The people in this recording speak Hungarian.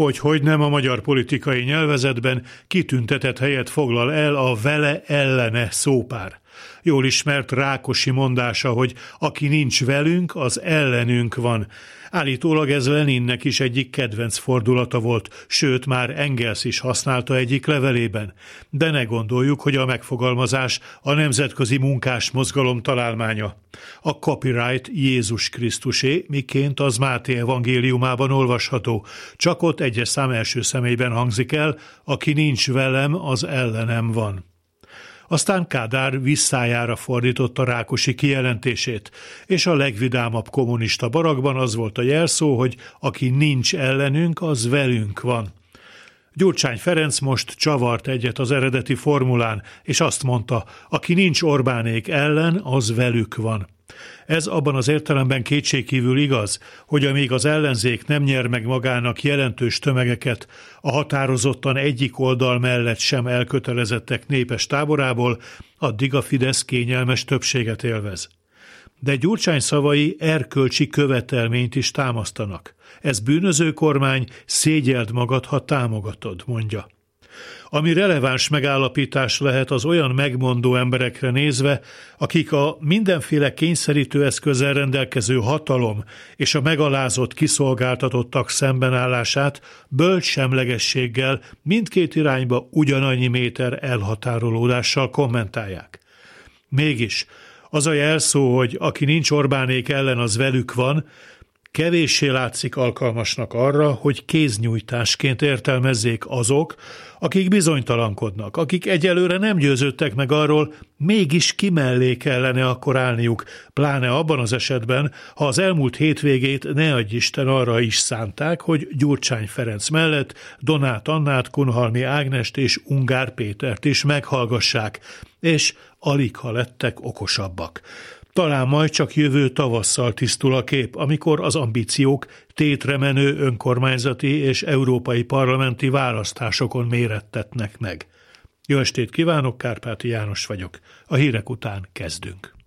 hogy hogy nem a magyar politikai nyelvezetben kitüntetett helyet foglal el a vele ellene szópár. Jól ismert Rákosi mondása, hogy aki nincs velünk, az ellenünk van. Állítólag ez Leninnek is egyik kedvenc fordulata volt, sőt már Engels is használta egyik levelében. De ne gondoljuk, hogy a megfogalmazás a nemzetközi munkás mozgalom találmánya. A copyright Jézus Krisztusé, miként az Máté evangéliumában olvasható, csak ott egyes szám első személyben hangzik el, aki nincs velem, az ellenem van. Aztán Kádár visszájára fordította Rákosi kijelentését, és a legvidámabb kommunista barakban az volt a jelszó, hogy aki nincs ellenünk, az velünk van. Gyurcsány Ferenc most csavart egyet az eredeti formulán, és azt mondta, aki nincs Orbánék ellen, az velük van. Ez abban az értelemben kétségkívül igaz, hogy amíg az ellenzék nem nyer meg magának jelentős tömegeket, a határozottan egyik oldal mellett sem elkötelezettek népes táborából, addig a Fidesz kényelmes többséget élvez. De Gyurcsány szavai erkölcsi követelményt is támasztanak. Ez bűnöző kormány, szégyeld magad, ha támogatod, mondja. Ami releváns megállapítás lehet az olyan megmondó emberekre nézve, akik a mindenféle kényszerítő eszközzel rendelkező hatalom és a megalázott kiszolgáltatottak szembenállását bölcsemlegességgel mindkét irányba ugyanannyi méter elhatárolódással kommentálják. Mégis, az a jelszó, hogy aki nincs Orbánék ellen, az velük van, kevéssé látszik alkalmasnak arra, hogy kéznyújtásként értelmezzék azok, akik bizonytalankodnak, akik egyelőre nem győződtek meg arról, mégis kimellé kellene akkor állniuk, pláne abban az esetben, ha az elmúlt hétvégét ne adj Isten arra is szánták, hogy Gyurcsány Ferenc mellett Donát Annát, Kunhalmi Ágnest és Ungár Pétert is meghallgassák, és alig ha lettek okosabbak. Talán majd csak jövő tavasszal tisztul a kép, amikor az ambíciók tétremenő önkormányzati és európai parlamenti választásokon mérettetnek meg. Jó estét kívánok, Kárpáti János vagyok. A hírek után kezdünk.